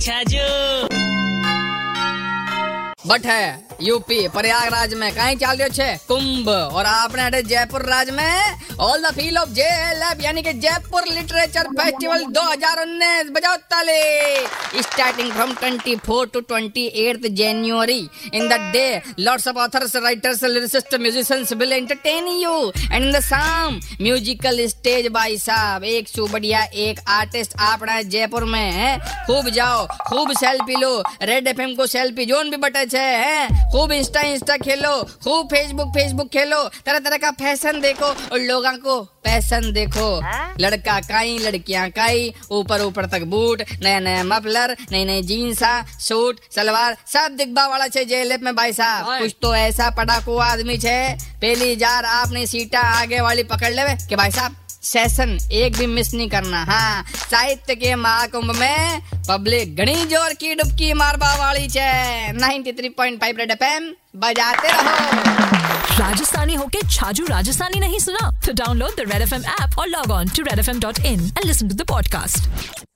अच्छा जो। बट है, यूपी, प्रयागराज में कहीं चाल रहे छे? कुंभ, और आपने जयपुर राज में all the feel of J L F यानी कि जयपुर लिटरेचर फेस्टिवल 2019 बजाओ ताले। Starting from 24 to 28 January in the day lots of authors writers lyricists musicians will entertain you and in the same musical stage भाई साहब एक सु बढ़िया एक आर्टिस्ट आपना जयपुर में है खूब जाओ खूब सेल्फी लो रेड एफएम को सेल्फी जोन भी बटे छे है खूब इंस्टा इंस्टा खेलो खूब फेसबुक फेसबुक खेलो तरह तरह का फ़ैशन देखो और लोगों को फ़ैशन देखो। लड़का काई लड़कियाँ काई ऊपर ऊपर तक बूट नया नया मफलर नई नई जीन्सा सूट सलवार सब दिखबा वाला छे जेलेप में भाई साहब। कुछ तो ऐसा पटाखू आदमी छे पहली जार आपने सीटा आगे वाली पकड़ लेवे कि भाई साहब सेशन एक भी मिस नहीं करना। हाँ साहित्य के महाकुंभ में पब्लिक घनी ज़ोर की डुबकी मारबा वाली छे। 93.5 रेड एफएम बजाते रहो। राजस्थानी होके छाजू राजस्थानी नहीं सुना? तो download the red F M app और log on to in and listen to the podcast